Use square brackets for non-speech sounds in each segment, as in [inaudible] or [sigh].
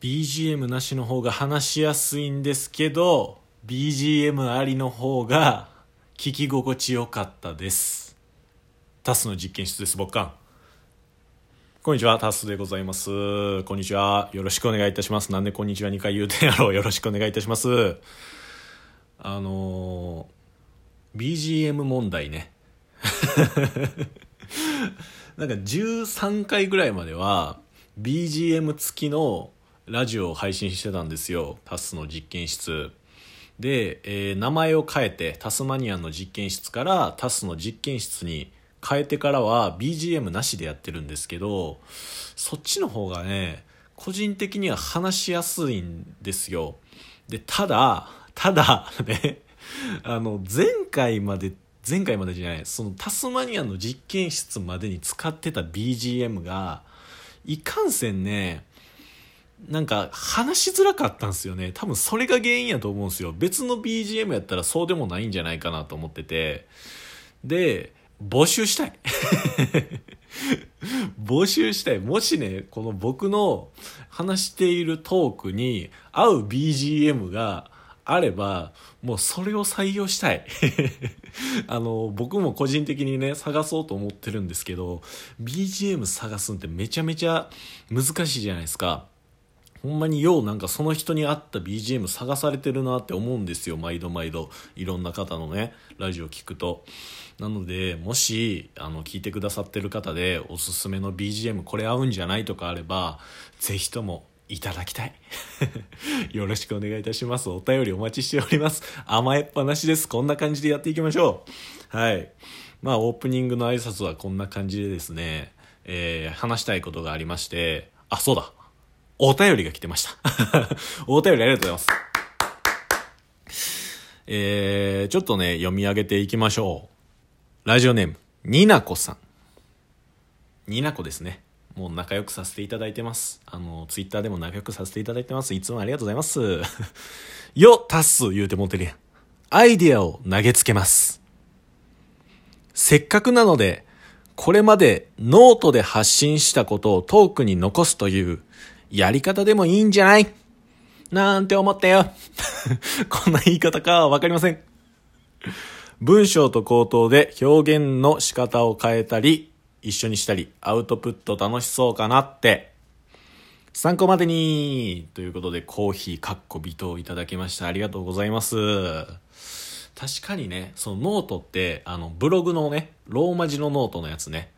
BGM なしの方が話しやすいんですけど BGM ありの方が聞き心地よかったです。タスの実験室です僕かこんにちはタスでございます。こんにちは。よろしくお願いいたします。なんでこんにちは2回言うてんやろ。う [laughs] よろしくお願いいたします。あのー、BGM 問題ね。[laughs] なんか13回ぐらいまでは BGM 付きのラジオを配信してたんですよ。タスの実験室。で、えー、名前を変えてタスマニアの実験室からタスの実験室に変えてからは BGM なしでやってるんですけどそっちの方がね個人的には話しやすいんですよ。でただただねあの前回まで前回までじゃないそのタスマニアの実験室までに使ってた BGM がいかんせんねなんか話しづらかったんですよね。多分それが原因やと思うんですよ。別の BGM やったらそうでもないんじゃないかなと思ってて。で募集したい。[laughs] 募集したい。もしねこの僕の話しているトークに合う BGM があればもうそれを採用したい。[laughs] あの僕も個人的にね探そうと思ってるんですけど BGM 探すんってめちゃめちゃ難しいじゃないですか。ほんまにようなんかその人に合った BGM 探されてるなって思うんですよ。毎度毎度。いろんな方のねラジオ聞くと。なのでもしあの聞いてくださってる方でおすすめの BGM これ合うんじゃないとかあればぜひともいただきたい。[laughs] よろしくお願いいたします。お便りお待ちしております。甘えっぱなしです。こんな感じでやっていきましょう。はい。まあオープニングの挨拶はこんな感じでですね、えー、話したいことがありまして。あそうだ。お便りが来てました。[laughs] お便りありがとうございます。えー、ちょっとね、読み上げていきましょう。ラジオネーム、になこさん。になこですね。もう仲良くさせていただいてます。あの、ツイッターでも仲良くさせていただいてます。いつもありがとうございます。[laughs] よ、タス言うてもてるやん。アイディアを投げつけます。せっかくなので、これまでノートで発信したことをトークに残すというやり方でもいいんじゃない？なんて思ったよ。[laughs] こんな言い方かわかりません。文章と口頭で表現の仕方を変えたり、一緒にしたり、アウトプット楽しそうかなって。参考までにということで、コーヒーかっこ微糖いただきました。ありがとうございます。確かにね、そのノートって、あの、ブログのね、ローマ字のノートのやつね、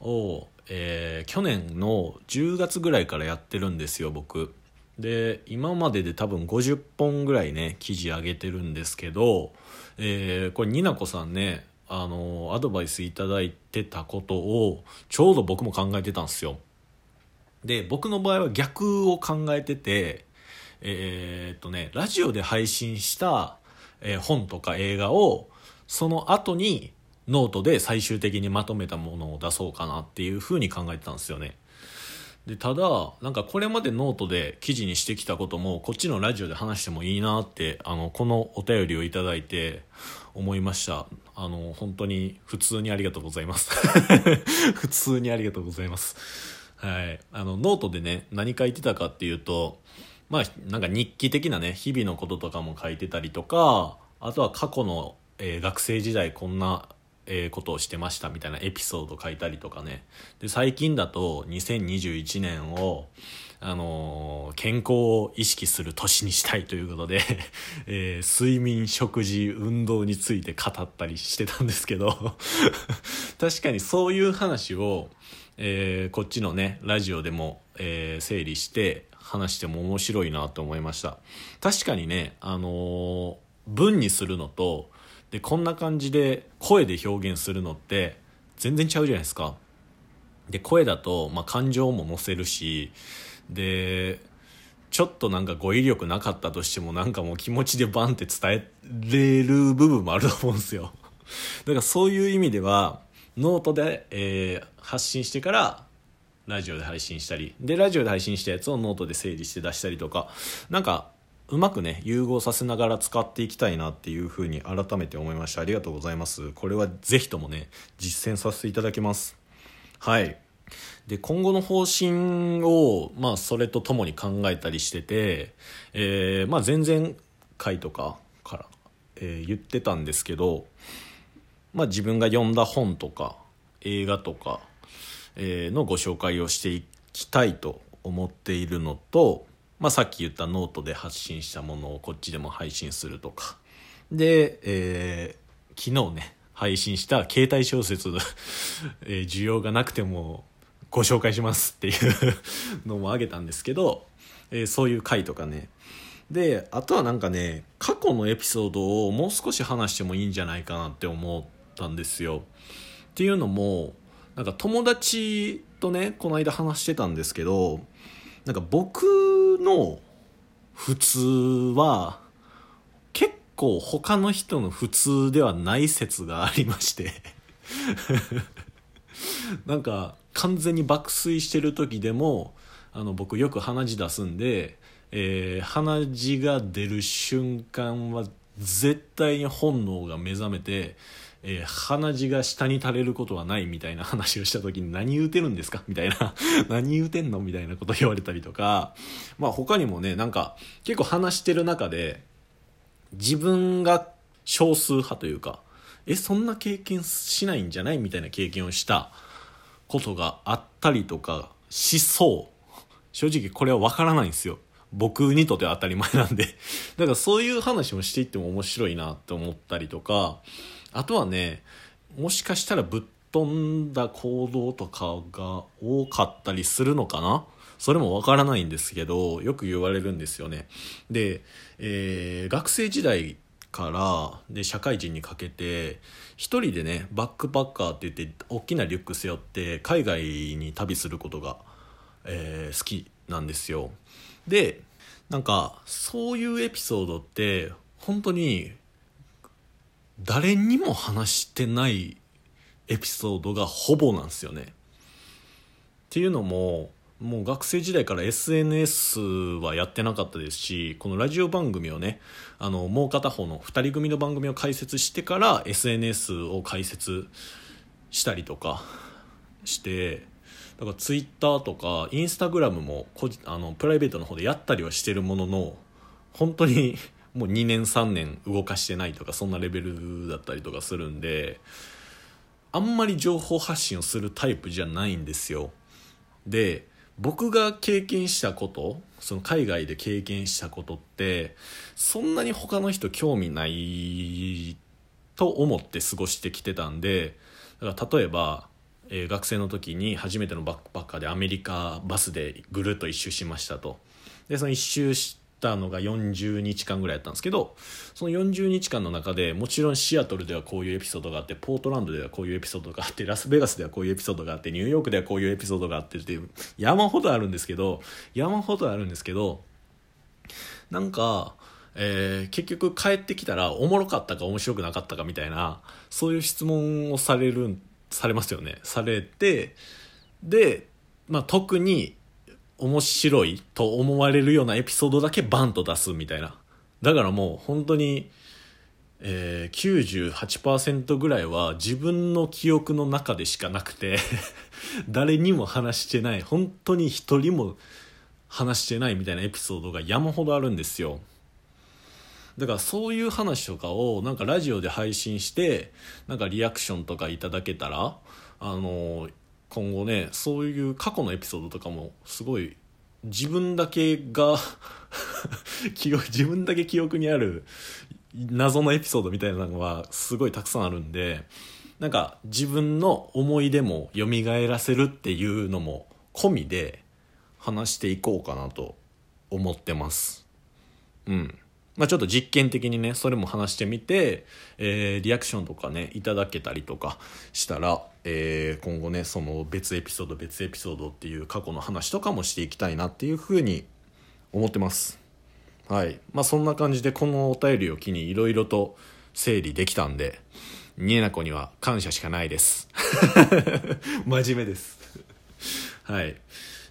を、えー、去年の10月ぐらいからやってるんですよ僕。で今までで多分50本ぐらいね記事上げてるんですけど、えー、これになこさんねあのアドバイスいただいてたことをちょうど僕も考えてたんですよ。で僕の場合は逆を考えててえー、っとねラジオで配信した、えー、本とか映画をその後にノートで最終的にまとめたものを出そうかなっていうふうに考えてたんですよね。でただなんかこれまでノートで記事にしてきたこともこっちのラジオで話してもいいなってあのこのお便りをいただいて思いました。あの本当に普通にありがとうございます。[laughs] 普通にありがとうございます。はい。あのノートでね何書いてたかっていうとまあなんか日記的なね日々のこととかも書いてたりとかあとは過去の、えー、学生時代こんなえ、ことをしてましたみたいなエピソード書いたりとかね。で最近だと2021年を、あのー、健康を意識する年にしたいということで [laughs] えー、睡眠食事運動について語ったりしてたんですけど [laughs] 確かにそういう話を、えこっちのねラジオでも、え整理して話しても面白いなと思いました。確かにねあの文にするのとでこんな感じで声で表現するのって全然ちゃうじゃないですか。で声だと、まあ、感情も乗せるしでちょっとなんか語彙力なかったとしてもなんかもう気持ちでバンって伝えれる部分もあると思うんですよ。[laughs] だからそういう意味ではノートで、えー、発信してからラジオで配信したりでラジオで配信したやつをノートで整理して出したりとかなんかうまくね融合させながら使っていきたいなっていうふうに改めて思いました。ありがとうございます。これはぜひともね実践させていただきます。はい。で今後の方針を、まあ、それとともに考えたりしてて、えーまあ、前々回とかから、えー言ってたんですけど、まあ、自分が読んだ本とか映画とか、えーのご紹介をしていきたいと思っているのと、まあ、さっき言ったノートで発信したものをこっちでも配信するとか。で、えー昨日ね配信した携帯小説、[laughs] えー需要がなくてもご紹介しますっていうのもあげたんですけど、えーそういう回とかね。であとはなんかね過去のエピソードをもう少し話してもいいんじゃないかなって思ったんですよ。っていうのもなんか友達とねこの間話してたんですけどなんか僕の普通は結構他の人の普通ではない説がありまして。[laughs] なんか完全に爆睡してる時でもあの僕よく鼻血出すんで、えー鼻血が出る瞬間は絶対に本能が目覚めて、えー鼻血が下に垂れることはないみたいな話をした時に何言うてるんですか？みたいな。[laughs] 何言うてんの？みたいなこと言われたりとか。まあ他にもねなんか結構話してる中で自分が少数派というかえそんな経験しないんじゃない？みたいな経験をしたことがあったりとかしそう。正直これは分からないんですよ。僕にとっては当たり前なんで。[laughs] だからそういう話もしていっても面白いなって思ったりとかあとはねもしかしたらぶっ飛んだ行動とかが多かったりするのかな？それもわからないんですけどよく言われるんですよね。で、えー学生時代からで社会人にかけて一人でねバックパッカーって言って大きなリュック背負って海外に旅することが、えー好きなんですよ。でなんかそういうエピソードって本当に誰にも話してないエピソードがほぼなんですよね。っていうのももう学生時代から SNS はやってなかったですしこのラジオ番組をねあのもう片方の2人組の番組を開設してから SNS を開設したりとかしてだから Twitter とか Instagram もあのプライベートの方でやったりはしてるものの本当にもう2年3年動かしてないとかそんなレベルだったりとかするんであんまり情報発信をするタイプじゃないんですよ。で僕が経験したことその海外で経験したことってそんなに他の人興味ないと思って過ごしてきてたんでだから例えば、えー学生の時に初めてのバックパッカーでアメリカバスでぐるっと一周しましたと。でその一周したのが40日間ぐらいやったんですけどその40日間の中でもちろんシアトルではこういうエピソードがあってポートランドではこういうエピソードがあってラスベガスではこういうエピソードがあってニューヨークではこういうエピソードがあってっていう山ほどあるんですけど山ほどあるんですけどなんか、えー結局帰ってきたらおもろかったか面白くなかったかみたいなそういう質問をされるされますよね。されてで、まあ、特に面白いと思われるようなエピソードだけバンと出すみたいな。だからもう本当に、えー、98%ぐらいは自分の記憶の中でしかなくて [laughs] 誰にも話してない本当に一人も話してないみたいなエピソードが山ほどあるんですよ。だからそういう話とかをなんかラジオで配信してなんかリアクションとかいただけたらあの今後ねそういう過去のエピソードとかもすごい自分だけが [laughs] 自分だけ記憶にある謎のエピソードみたいなのはすごいたくさんあるんでなんか自分の思い出も蘇らせるっていうのも込みで話していこうかなと思ってます。うん。まあちょっと実験的にねそれも話してみて、えーリアクションとかねいただけたりとかしたら、えー今後ねその別エピソード別エピソードっていう過去の話とかもしていきたいなっていうふうに思ってます。はい。まあそんな感じでこのお便りを機にいろいろと整理できたんでニエナコには感謝しかないです。[laughs] 真面目です。はい。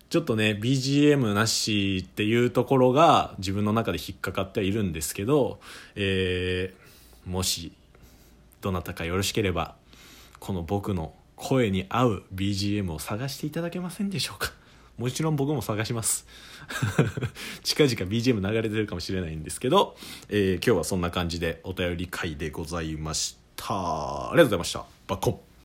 ちょっとね BGM なしっていうところが自分の中で引っかかってはいるんですけど、えーもしどなたかよろしければこの僕の声に合う BGM を探していただけませんでしょうか？もちろん僕も探します。[laughs] 近々 BGM 流れてるかもしれないんですけど、えー今日はそんな感じでお便り会でございました。ありがとうございました。バッコン。